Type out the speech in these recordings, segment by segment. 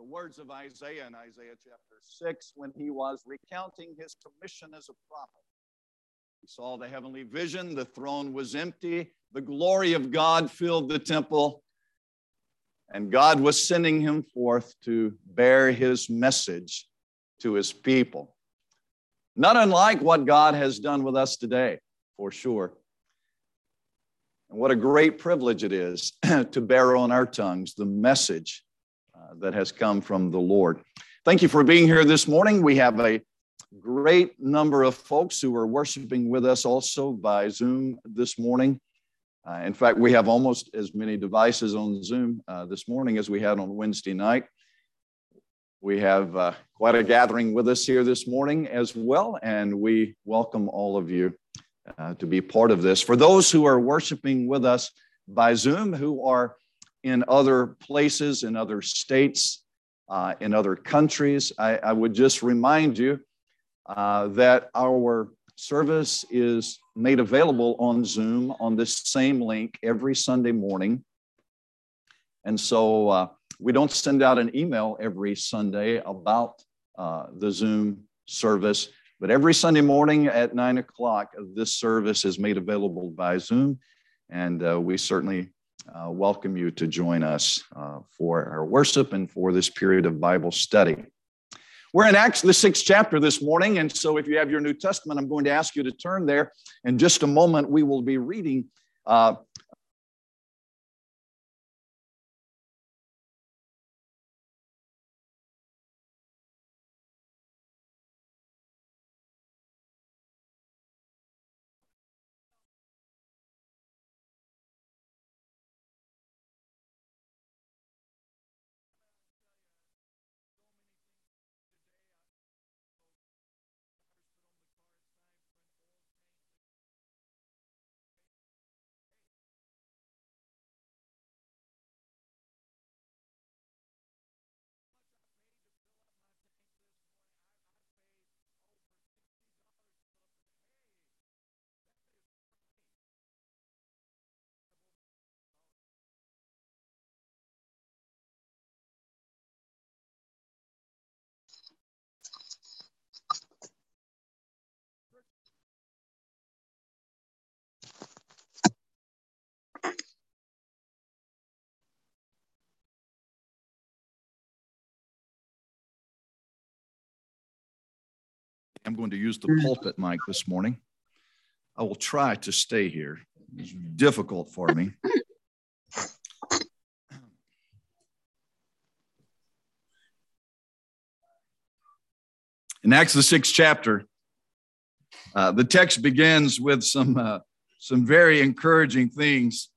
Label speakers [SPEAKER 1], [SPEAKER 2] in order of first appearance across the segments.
[SPEAKER 1] the words of Isaiah in Isaiah chapter 6 when he was recounting his commission as a prophet. He saw the heavenly vision, the throne was empty, the glory of God filled the temple, and God was sending him forth to bear his message to his people. Not unlike what God has done with us today, for sure. And what a great privilege it is to bear on our tongues the message that has come from the Lord. Thank you for being here this morning. We have a great number of folks who are worshiping with us also by Zoom this morning. Uh, in fact, we have almost as many devices on Zoom uh, this morning as we had on Wednesday night. We have uh, quite a gathering with us here this morning as well, and we welcome all of you uh, to be part of this. For those who are worshiping with us by Zoom, who are in other places, in other states, uh, in other countries, I, I, would just remind you uh, that our service is made available on Zoom on this same link every Sunday morning. And so uh, we don't send out an email every Sunday about uh, the Zoom service. But every Sunday morning at nine o'clock, this service is made available by Zoom, and uh, we certainly uh, welcome you to join us uh, for our worship and for this period of Bible study. We're in Acts, the sixth chapter this morning, and so if you have your New Testament, I'm going to ask you to turn there. In just a moment, we will be reading uh, I'm going to use the mm. pulpit mic this morning. I will try to stay here. It's difficult for me. In Acts the sixth chapter, uh, the text begins with some uh, some very encouraging things.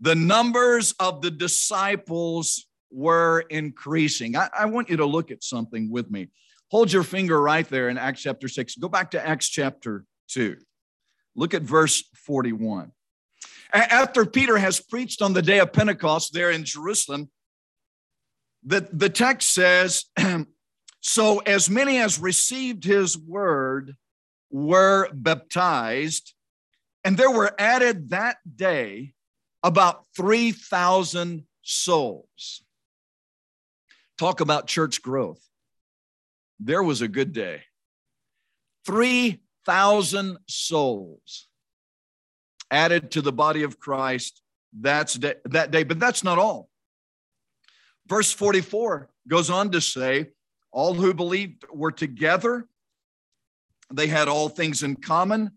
[SPEAKER 1] The numbers of the disciples were increasing. I, I want you to look at something with me. Hold your finger right there in Acts chapter 6. Go back to Acts chapter 2. Look at verse 41. After Peter has preached on the day of Pentecost there in Jerusalem, the, the text says, So as many as received his word were baptized, and there were added that day about 3,000 souls. Talk about church growth there was a good day. 3,000 souls added to the body of Christ that's that day. But that's not all. Verse 44 goes on to say, All who believed were together, they had all things in common,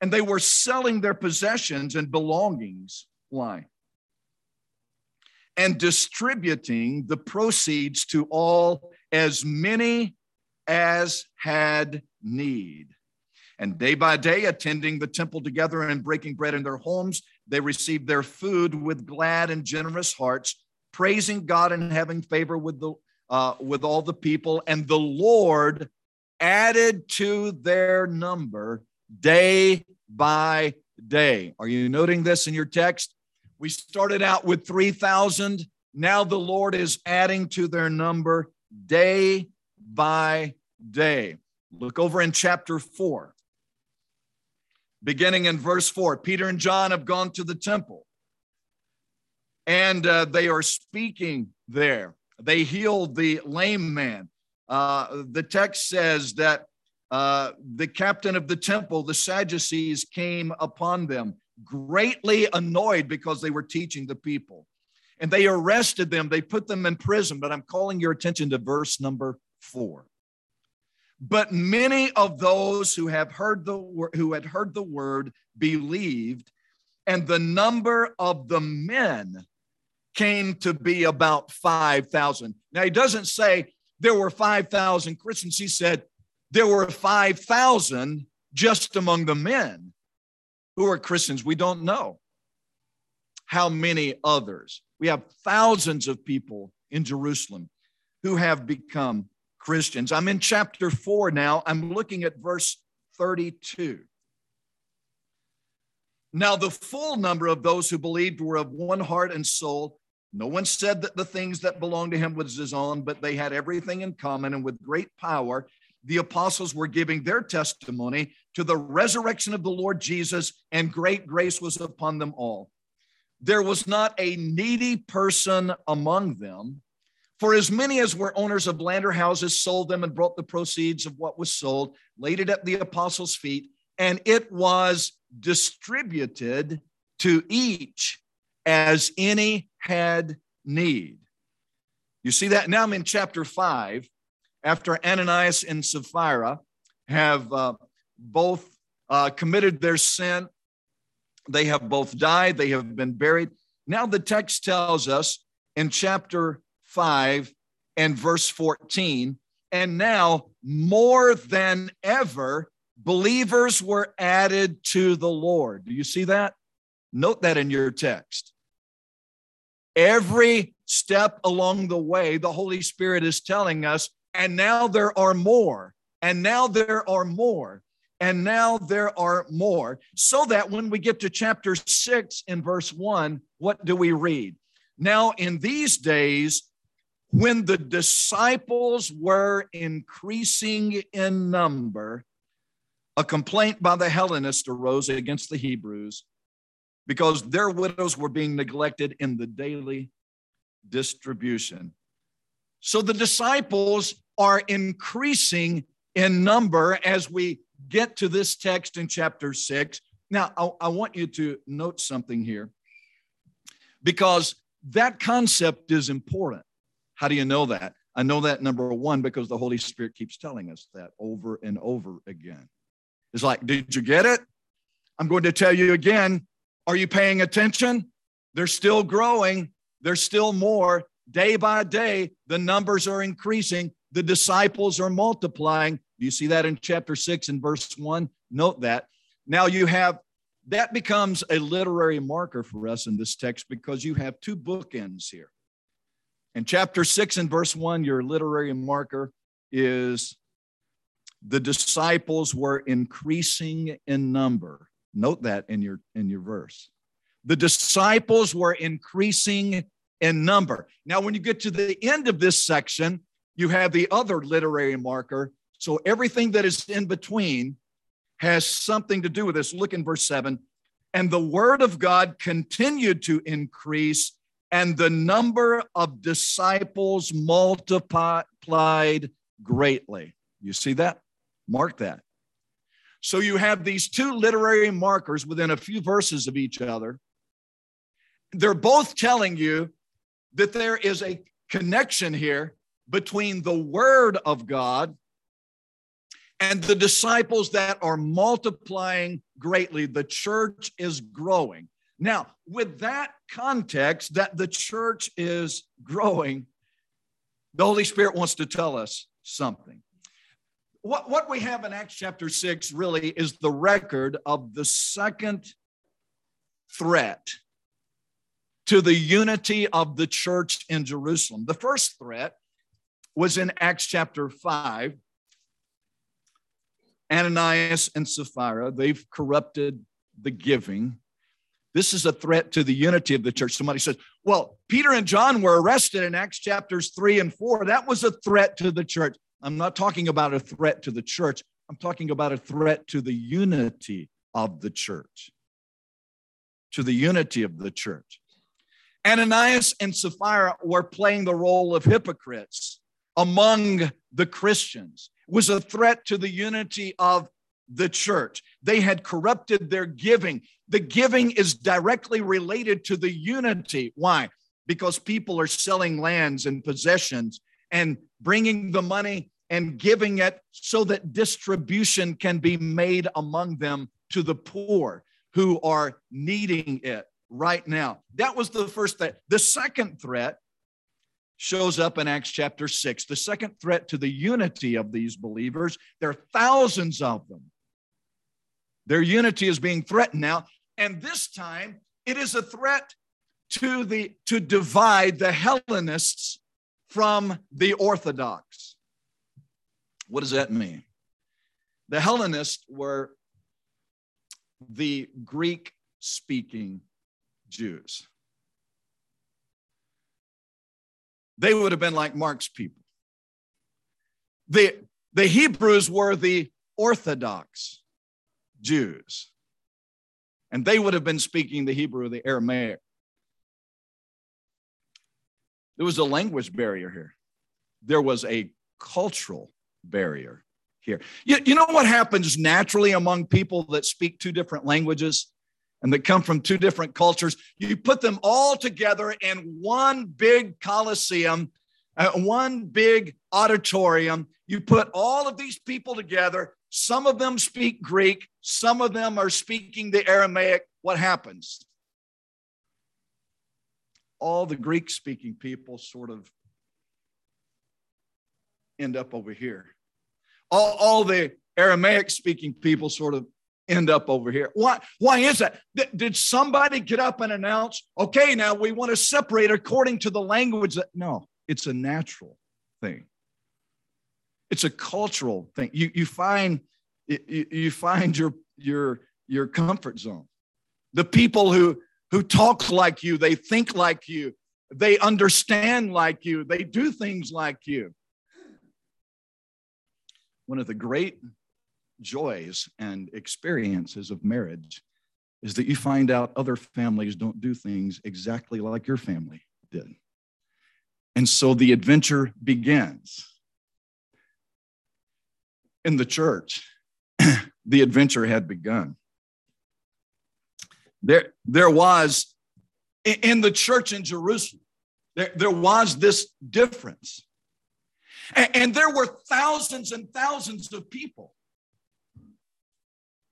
[SPEAKER 1] and they were selling their possessions and belongings. Why? And distributing the proceeds to all as many as had need. And day by day, attending the temple together and breaking bread in their homes, they received their food with glad and generous hearts, praising God and having favor with the uh, with all the people. And the Lord added to their number day by day. Are you noting this in your text? We started out with 3,000. Now the Lord is adding to their number day by day. Look over in chapter 4. Beginning in verse 4, Peter and John have gone to the temple and uh, they are speaking there. They healed the lame man. Uh, the text says that uh, the captain of the temple, the Sadducees, came upon them, greatly annoyed because they were teaching the people. And they arrested them, they put them in prison. But I'm calling your attention to verse number four. But many of those who have heard the who had heard the word believed, and the number of the men came to be about 5,000. Now, he doesn't say there were 5,000 Christians. He said there were 5,000 just among the men who are Christians. We don't know how many others. We have thousands of people in Jerusalem who have become Christians. I'm in chapter 4 now. I'm looking at verse 32. Now, the full number of those who believed were of one heart and soul. No one said that the things that belonged to him was his own, but they had everything in common. And with great power, the apostles were giving their testimony to the resurrection of the Lord Jesus, and great grace was upon them all. There was not a needy person among them. For as many as were owners of land or houses sold them and brought the proceeds of what was sold, laid it at the apostles' feet, and it was distributed to each as any had need. You see that? Now I'm in chapter five. After Ananias and Sapphira have uh, both uh, committed their sin, they have both died, they have been buried. Now the text tells us in chapter 5 and verse 14, and now more than ever, believers were added to the Lord. Do you see that? Note that in your text. Every step along the way, the Holy Spirit is telling us, and now there are more, and now there are more, and now there are more. So that when we get to chapter six in verse one, what do we read? Now, in these days, when the disciples were increasing in number, a complaint by the Hellenists arose against the Hebrews because their widows were being neglected in the daily distribution. So the disciples are increasing in number as we get to this text in chapter six. Now, I, I, want you to note something here because that concept is important. How do you know that? I know that number one because the Holy Spirit keeps telling us that over and over again. It's like, did you get it? I'm going to tell you again. Are you paying attention? They're still growing. There's still more. Day by day, the numbers are increasing. The disciples are multiplying. Do you see that in chapter six and verse one? Note that. Now you have that becomes a literary marker for us in this text because you have two bookends here. In chapter six and verse one, your literary marker is the disciples were increasing in number. Note that in your in your verse. The disciples were increasing in number. Now, when you get to the end of this section, you have the other literary marker. So everything that is in between has something to do with this. Look in verse 7. And the word of God continued to increase, and the number of disciples multiplied greatly. You see that? Mark that. So you have these two literary markers within a few verses of each other. They're both telling you that there is a connection here between the Word of God and the disciples that are multiplying greatly. The church is growing. Now, with that context, that the church is growing, the Holy Spirit wants to tell us something. What, what we have in Acts chapter 6 really is the record of the second threat to the unity of the church in Jerusalem. The first threat was in Acts chapter 5. Ananias and Sapphira, they've corrupted the giving. This is a threat to the unity of the church. Somebody says, well, Peter and John were arrested in Acts chapters 3 and 4. That was a threat to the church. I'm not talking about a threat to the church. I'm talking about a threat to the unity of the church. To the unity of the church. Ananias and Sapphira were playing the role of hypocrites among the Christians. It was a threat to the unity of the church. They had corrupted their giving. The giving is directly related to the unity. Why? Because people are selling lands and possessions and bringing the money and giving it so that distribution can be made among them to the poor who are needing it right now. That was the first threat. The second threat shows up in Acts chapter 6. The second threat to the unity of these believers, there are thousands of them. Their unity is being threatened now, and this time it is a threat to the to divide the Hellenists from the Orthodox. What does that mean? The Hellenists were the Greek speaking Jews. They would have been like Mark's people. The, the Hebrews were the Orthodox Jews, and they would have been speaking the Hebrew, or the Aramaic. There was a language barrier here, there was a cultural barrier here. You, you know what happens naturally among people that speak two different languages? and that come from two different cultures. You put them all together in one big coliseum, uh, one big auditorium. You put all of these people together. Some of them speak Greek, some of them are speaking the Aramaic. What happens? All the Greek speaking people sort of end up over here. All, all the Aramaic speaking people sort of end up over here. Why, why is that? Did somebody get up and announce, okay, now we want to separate according to the language that, no, it's a natural thing. It's a cultural thing. You, you find, you, find your, your, your comfort zone. The people who, who talk like you, they think like you, they understand like you, they do things like you. One of the great joys and experiences of marriage is that you find out other families don't do things exactly like your family did. And so the adventure begins. In the church, the adventure had begun. There, there was, in the church in Jerusalem, there, there was this difference. And, and there were thousands and thousands of people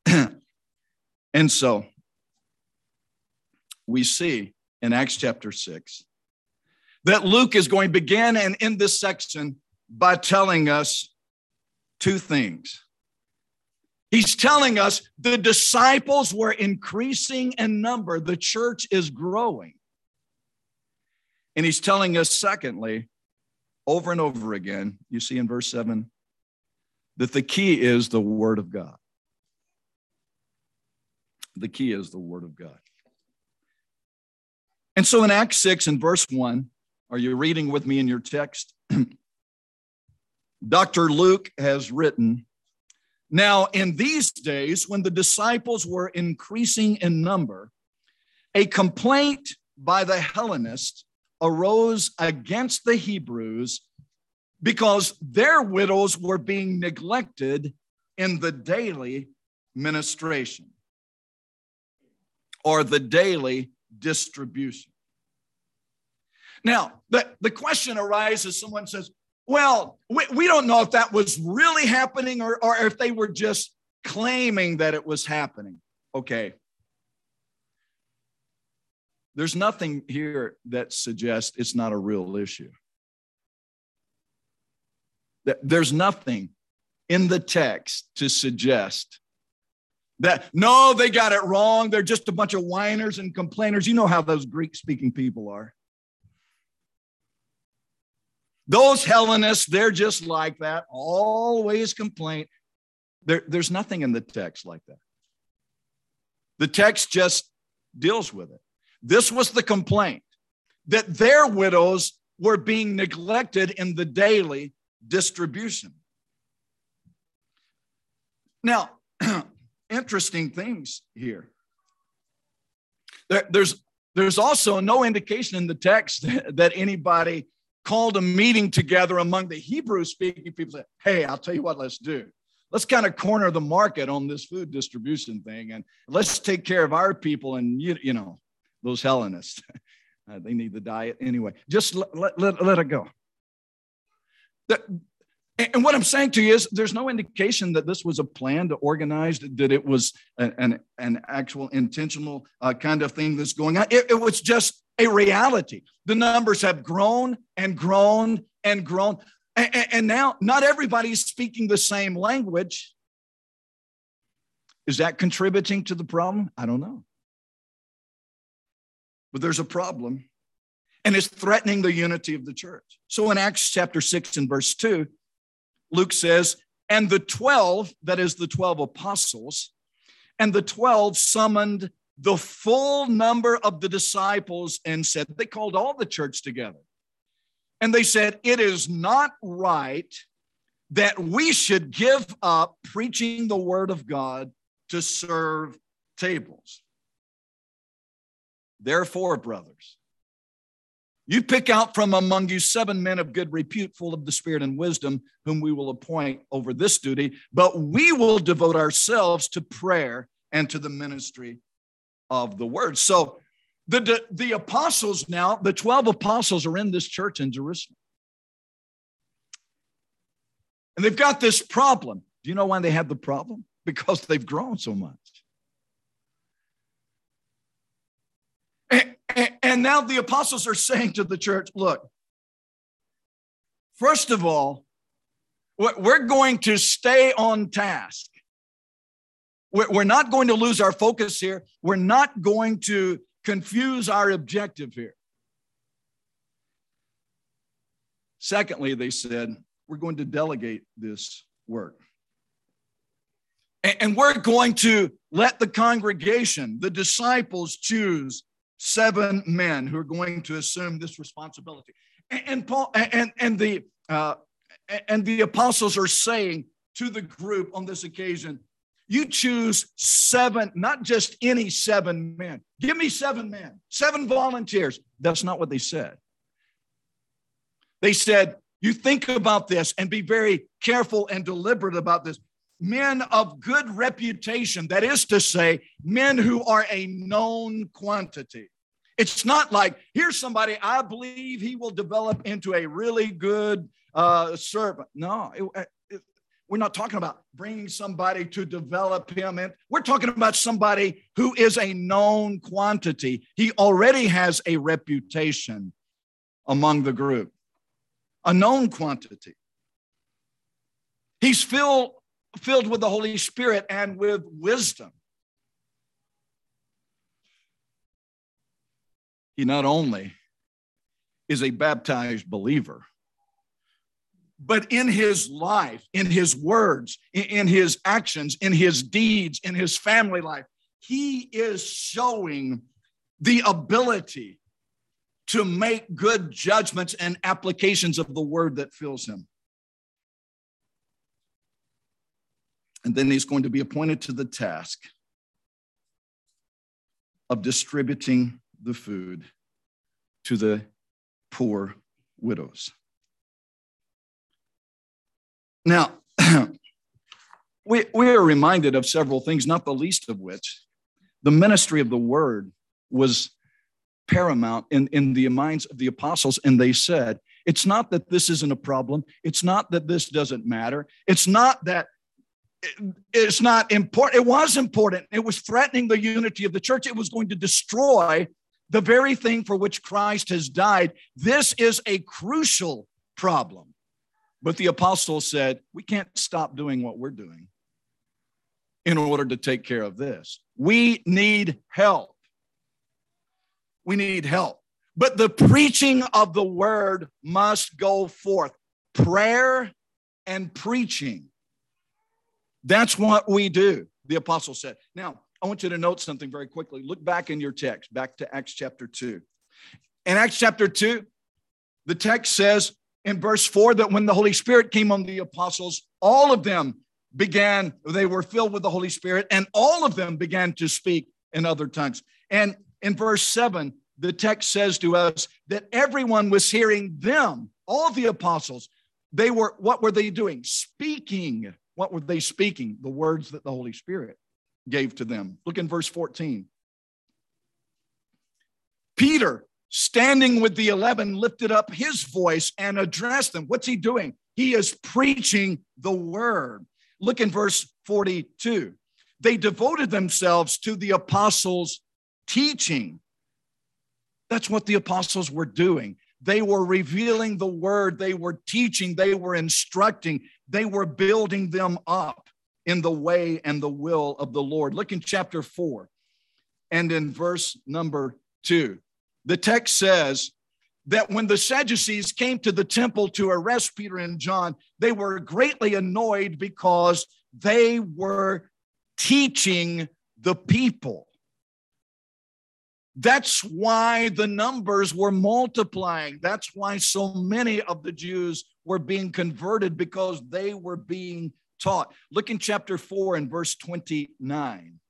[SPEAKER 1] and so we see in Acts chapter 6 that Luke is going to begin and end this section by telling us two things. He's telling us the disciples were increasing in number, the church is growing. And he's telling us, secondly, over and over again, you see in verse 7, that the key is the Word of God. The key is the Word of God. And so in Acts 6 and verse 1, are you reading with me in your text? Dr. Luke has written, Now, in these days, when the disciples were increasing in number, a complaint by the Hellenists arose against the Hebrews because their widows were being neglected in the daily ministration or the daily distribution. Now, the, the question arises someone says, well, we, we don't know if that was really happening or, or if they were just claiming that it was happening. Okay. There's nothing here that suggests it's not a real issue. There's nothing in the text to suggest that no, they got it wrong. They're just a bunch of whiners and complainers. You know how those Greek speaking people are. Those Hellenists, they're just like that, always complain. There, there's nothing in the text like that. The text just deals with it. This was the complaint that their widows were being neglected in the daily distribution. Now, interesting things here. There, there's, There's also no indication in the text that anybody called a meeting together among the Hebrew speaking people. Said, hey, I'll tell you what, let's do. Let's kind of corner the market on this food distribution thing and let's take care of our people and, you, you know, those Hellenists. Uh, they need the diet anyway. Just let, let, it go. And what I'm saying to you is there's no indication that this was a planned, organized, that it was an, an, an actual intentional uh, kind of thing that's going on. It, it was just a reality. The numbers have grown and grown and grown. And, now not everybody's speaking the same language. Is that contributing to the problem? I don't know. But there's a problem, and it's threatening the unity of the church. So in Acts chapter 6 and verse 2, Luke says, and the 12, that is the 12 apostles, and the 12 summoned the full number of the disciples and said, they called all the church together. And they said, It is not right that we should give up preaching the word of God to serve tables. Therefore, brothers, you pick out from among you seven men of good repute, full of the Spirit and wisdom, whom we will appoint over this duty, but we will devote ourselves to prayer and to the ministry of the word. So the, the, the apostles now, the 12 apostles are in this church in Jerusalem. And they've got this problem. Do you know why they have the problem? Because they've grown so much. And and now the apostles are saying to the church, look, first of all, we're going to stay on task. We're not going to lose our focus here. We're not going to confuse our objective here. Secondly, they said, we're going to delegate this work. And we're going to let the congregation, the disciples, choose seven men who are going to assume this responsibility. And Paul and and the uh, and the apostles are saying to the group on this occasion, you choose seven, not just any seven men. Give me seven men, seven volunteers. That's not what they said. They said, you think about this and be very careful and deliberate about this. Men of good reputation, that is to say, men who are a known quantity. It's not like, here's somebody I believe he will develop into a really good uh, servant. No, it, we're not talking about bringing somebody to develop him. In. We're talking about somebody who is a known quantity. He already has a reputation among the group, a known quantity. He's filled, filled with the Holy Spirit and with wisdom. he not only is a baptized believer, but in his life, in his words, in his actions, in his deeds, in his family life, he is showing the ability to make good judgments and applications of the word that fills him. And then he's going to be appointed to the task of distributing the food to the poor widows. Now, we, we are reminded of several things, not the least of which the ministry of the word was paramount in, in the minds of the apostles. And they said, it's not that this isn't a problem. It's not that this doesn't matter. It's not that it's not important. It was important. It was threatening the unity of the church. It was going to destroy the very thing for which Christ has died. This is a crucial problem. But the apostle said, we can't stop doing what we're doing in order to take care of this. We need help. We need help. But the preaching of the word must go forth. Prayer and preaching. That's what we do, the apostle said. Now, I want you to note something very quickly. Look back in your text, back to Acts chapter 2. In Acts chapter 2, the text says in verse 4 that when the Holy Spirit came on the apostles, all of them began, they were filled with the Holy Spirit, and all of them began to speak in other tongues. And in verse 7, the text says to us that everyone was hearing them, all the apostles. They were, what were they doing? Speaking. What were they speaking? The words that the Holy Spirit gave to them. Look in verse 14. Peter, standing with the 11, lifted up his voice and addressed them. What's he doing? He is preaching the word. Look in verse 42. They devoted themselves to the apostles' teaching. That's what the apostles were doing. They were revealing the word, they were teaching, they were instructing, they were building them up in the way and the will of the Lord. Look in chapter 4 and in verse number 2. The text says that when the Sadducees came to the temple to arrest Peter and John, they were greatly annoyed because they were teaching the people. That's why the numbers were multiplying. That's why so many of the Jews were being converted because they were being taught. Look in chapter 4 and verse 29.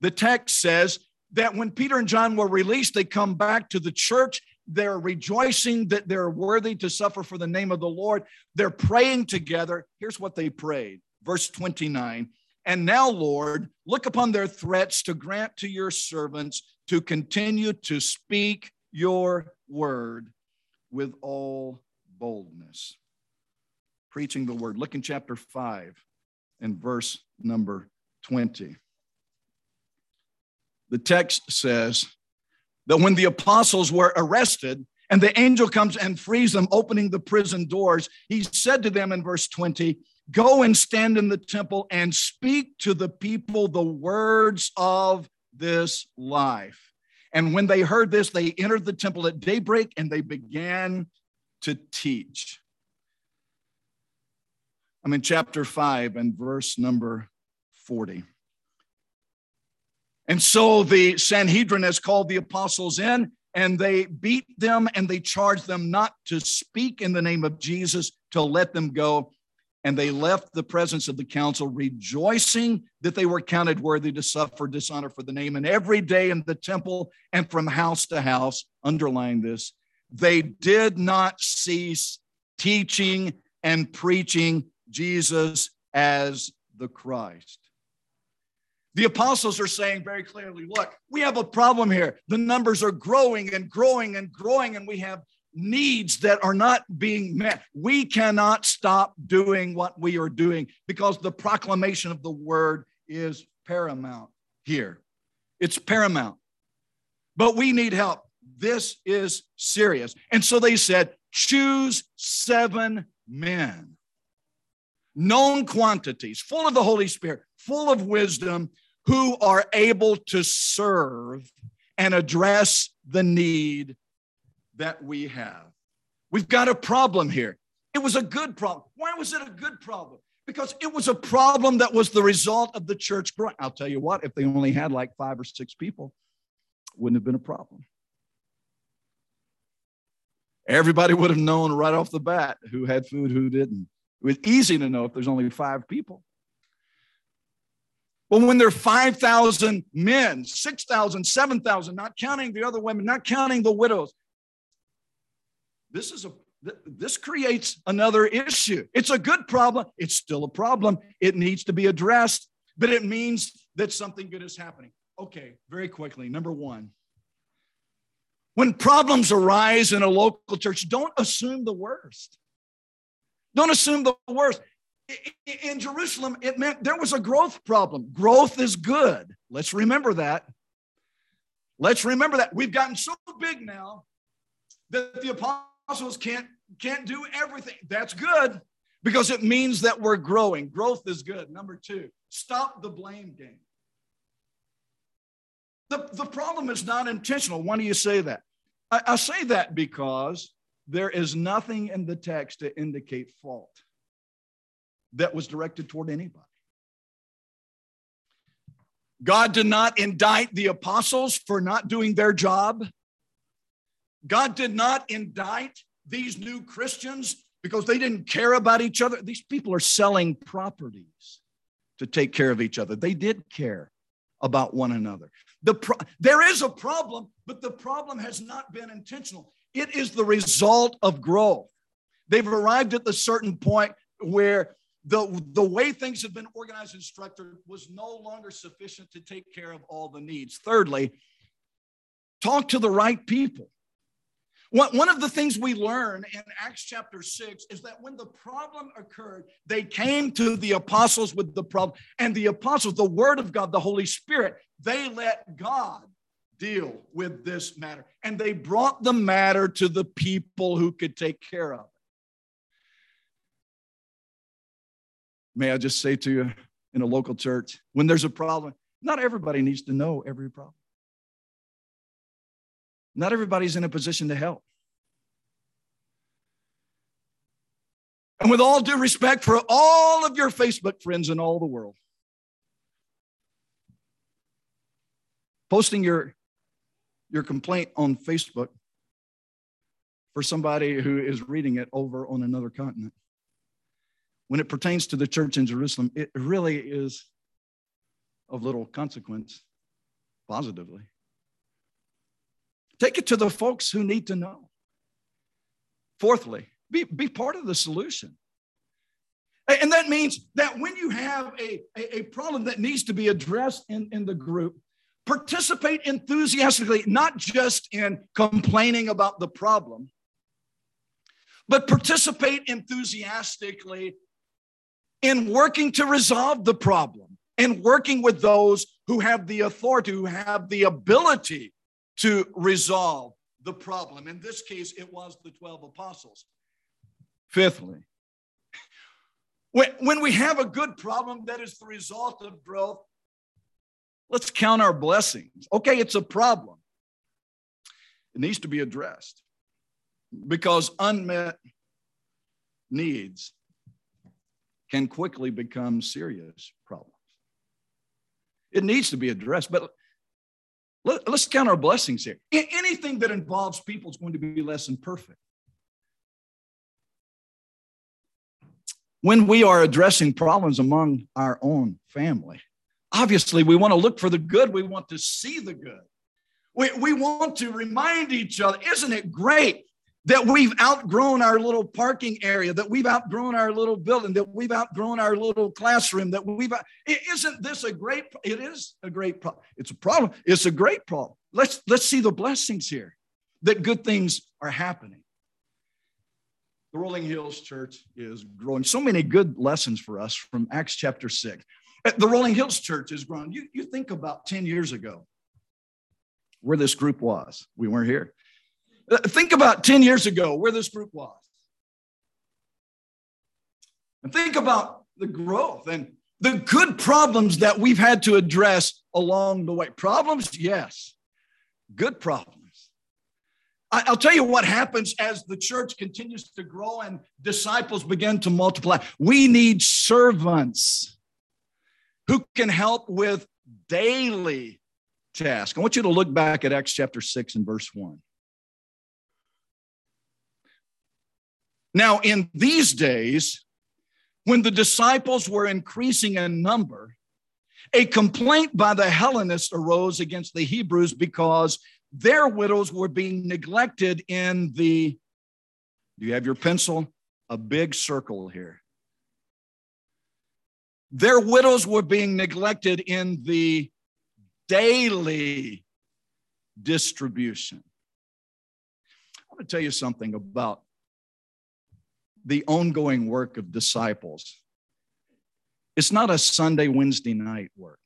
[SPEAKER 1] The text says that when Peter and John were released, they come back to the church. They're rejoicing that they're worthy to suffer for the name of the Lord. They're praying together. Here's what they prayed. Verse 29 And now, Lord, look upon their threats to grant to your servants to continue to speak your word with all boldness. Preaching the word. Look in chapter 5 and verse number 20. The text says that when the apostles were arrested and the angel comes and frees them, opening the prison doors, he said to them in verse 20, Go and stand in the temple and speak to the people the words of this life. And when they heard this, they entered the temple at daybreak and they began to teach. I'm in chapter 5 and verse number 40. And so the Sanhedrin has called the apostles in and they beat them and they charged them not to speak in the name of Jesus to let them go. And they left the presence of the council, rejoicing that they were counted worthy to suffer dishonor for the name. And every day in the temple and from house to house, underline this, they did not cease teaching and preaching Jesus as the Christ. The apostles are saying very clearly look, we have a problem here. The numbers are growing and growing and growing, and we have needs that are not being met. We cannot stop doing what we are doing because the proclamation of the word is paramount here. It's paramount. But we need help. This is serious. And so they said, choose seven men, known quantities, full of the Holy Spirit, full of wisdom, who are able to serve and address the need that we have. We've got a problem here. It was a good problem. Why was it a good problem? Because it was a problem that was the result of the church growing. I'll tell you what, if they only had like five or six people, wouldn't have been a problem. Everybody would have known right off the bat who had food, who didn't. It was easy to know if there's only five people. But when there are 5,000 men, 6,000, 7,000, not counting the other women, not counting the widows, this is a this creates another issue. It's a good problem. It's still a problem. It needs to be addressed, but it means that something good is happening. Okay, very quickly. Number one, when problems arise in a local church, don't assume the worst. Don't assume the worst. In Jerusalem, it meant there was a growth problem. Growth is good. Let's remember that. Let's remember that. We've gotten so big now that the apostles can't can't do everything. That's good because it means that we're growing. Growth is good. Number two, stop the blame game. The, the problem is not intentional. Why do you say that? I, I say that because there is nothing in the text to indicate fault that was directed toward anybody. God did not indict the apostles for not doing their job. God did not indict these new Christians because they didn't care about each other. These people are selling properties to take care of each other. They did care about one another. The pro- there is a problem, but the problem has not been intentional. It is the result of growth. They've arrived at the certain point where the, the way things have been organized and structured was no longer sufficient to take care of all the needs. Thirdly, talk to the right people. One of the things we learn in Acts chapter 6 is that when the problem occurred, they came to the apostles with the problem, and the apostles, the word of God, the Holy Spirit, they let God deal with this matter. And they brought the matter to the people who could take care of it. May I just say to you in a local church, when there's a problem, not everybody needs to know every problem. Not everybody's in a position to help. And with all due respect for all of your Facebook friends in all the world, posting your, your complaint on Facebook for somebody who is reading it over on another continent. When it pertains to the church in Jerusalem, it really is of little consequence positively. Take it to the folks who need to know. Fourthly, be, be part of the solution. And that means that when you have a, a, a, problem that needs to be addressed in, in the group, participate enthusiastically, not just in complaining about the problem, but participate enthusiastically in working to resolve the problem and working with those who have the authority, who have the ability to resolve the problem. In this case, it was the 12 apostles. Fifthly, when, we have a good problem that is the result of growth, let's count our blessings. Okay, it's a problem. It needs to be addressed because unmet needs can quickly become serious problems. It needs to be addressed, but let, us count our blessings here. Anything that involves people is going to be less than perfect. When we are addressing problems among our own family, obviously we want to look for the good, we want to see the good. We, we want to remind each other, isn't it great that we've outgrown our little parking area, that we've outgrown our little building, that we've outgrown our little classroom, that we've, isn't this a great, it is a great problem. It's a problem. It's a great problem. Let's, let's see the blessings here, that good things are happening. The Rolling Hills Church is growing. So many good lessons for us from Acts chapter 6. The Rolling Hills Church has grown. You, you think about 10 years ago where this group was. We weren't here. Uh, think about 10 years ago where this group was. And think about the growth and the good problems that we've had to address along the way. Problems, yes. Good problems. I'll tell you what happens as the church continues to grow and disciples begin to multiply. We need servants who can help with daily tasks. I want you to look back at Acts chapter 6 and verse 1. Now, in these days, when the disciples were increasing in number, a complaint by the Hellenists arose against the Hebrews because their widows were being neglected in the, do you have your pencil? A big circle here. Their widows were being neglected in the daily distribution. I want to tell you something about the ongoing work of disciples. It's not a Sunday, Wednesday night work.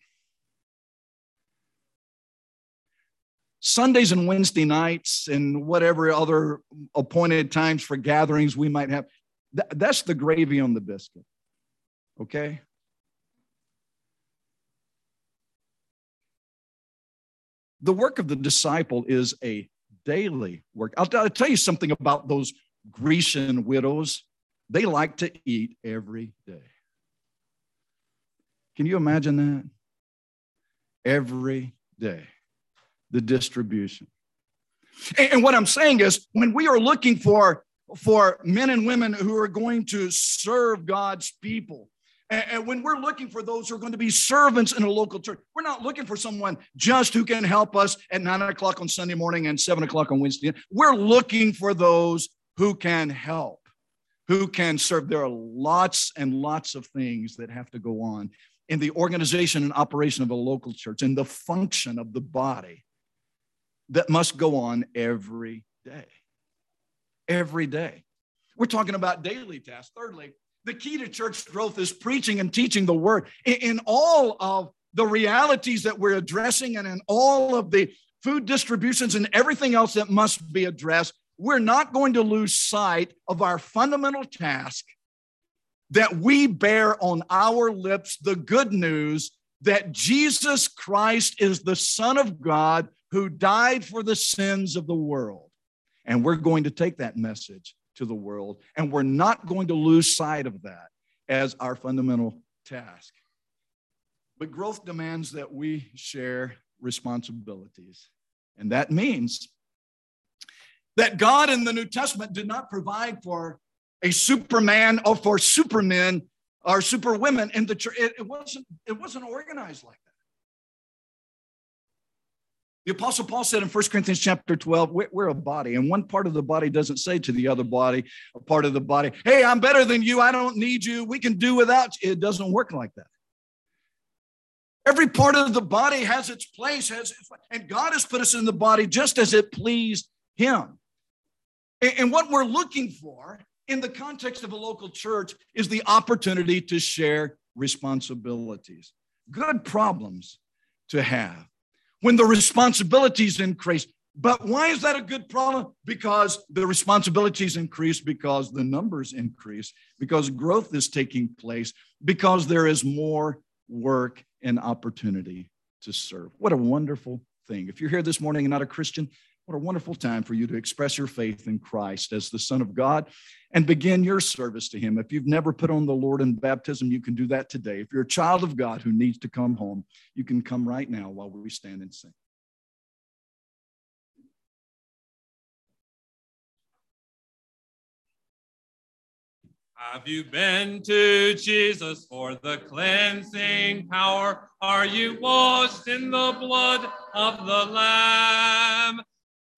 [SPEAKER 1] Sundays and Wednesday nights and whatever other appointed times for gatherings we might have, that's the gravy on the biscuit. Okay? The work of the disciple is a daily work. I'll, I'll tell you something about those Grecian widows. They like to eat every day. Can you imagine that? Every day, the distribution. And, what I'm saying is, when we are looking for, for men and women who are going to serve God's people, And when we're looking for those who are going to be servants in a local church, we're not looking for someone just who can help us at nine o'clock on Sunday morning and seven o'clock on Wednesday. We're looking for those who can help, who can serve. There are lots and lots of things that have to go on in the organization and operation of a local church and the function of the body that must go on every day. Every day. We're talking about daily tasks. Thirdly, the key to church growth is preaching and teaching the word in, all of the realities that we're addressing and in all of the food distributions and everything else that must be addressed. We're not going to lose sight of our fundamental task that we bear on our lips the good news that Jesus Christ is the Son of God who died for the sins of the world. And we're going to take that message to the world. And we're not going to lose sight of that as our fundamental task. But growth demands that we share responsibilities. And that means that God in the New Testament did not provide for a superman or for supermen or superwomen in the church. It, it, wasn't, it wasn't organized like that. The Apostle Paul said in 1 Corinthians chapter 12, we're, a body, and one part of the body doesn't say to the other body, a part of the body, hey, I'm better than you. I don't need you. We can do without you. It doesn't work like that. Every part of the body has its place, has and God has put us in the body just as it pleased Him. And what we're looking for in the context of a local church is the opportunity to share responsibilities, good problems to have when the responsibilities increase. But why is that a good problem? Because the responsibilities increase, because the numbers increase, because growth is taking place, because there is more work and opportunity to serve. What a wonderful thing. If you're here this morning and not a Christian, what a wonderful time for you to express your faith in Christ as the Son of God and begin your service to Him. If you've never put on the Lord in baptism, you can do that today. If you're a child of God who needs to come home, you can come right now while we stand and sing.
[SPEAKER 2] Have you been to Jesus for the cleansing power? Are you washed in the blood of the Lamb?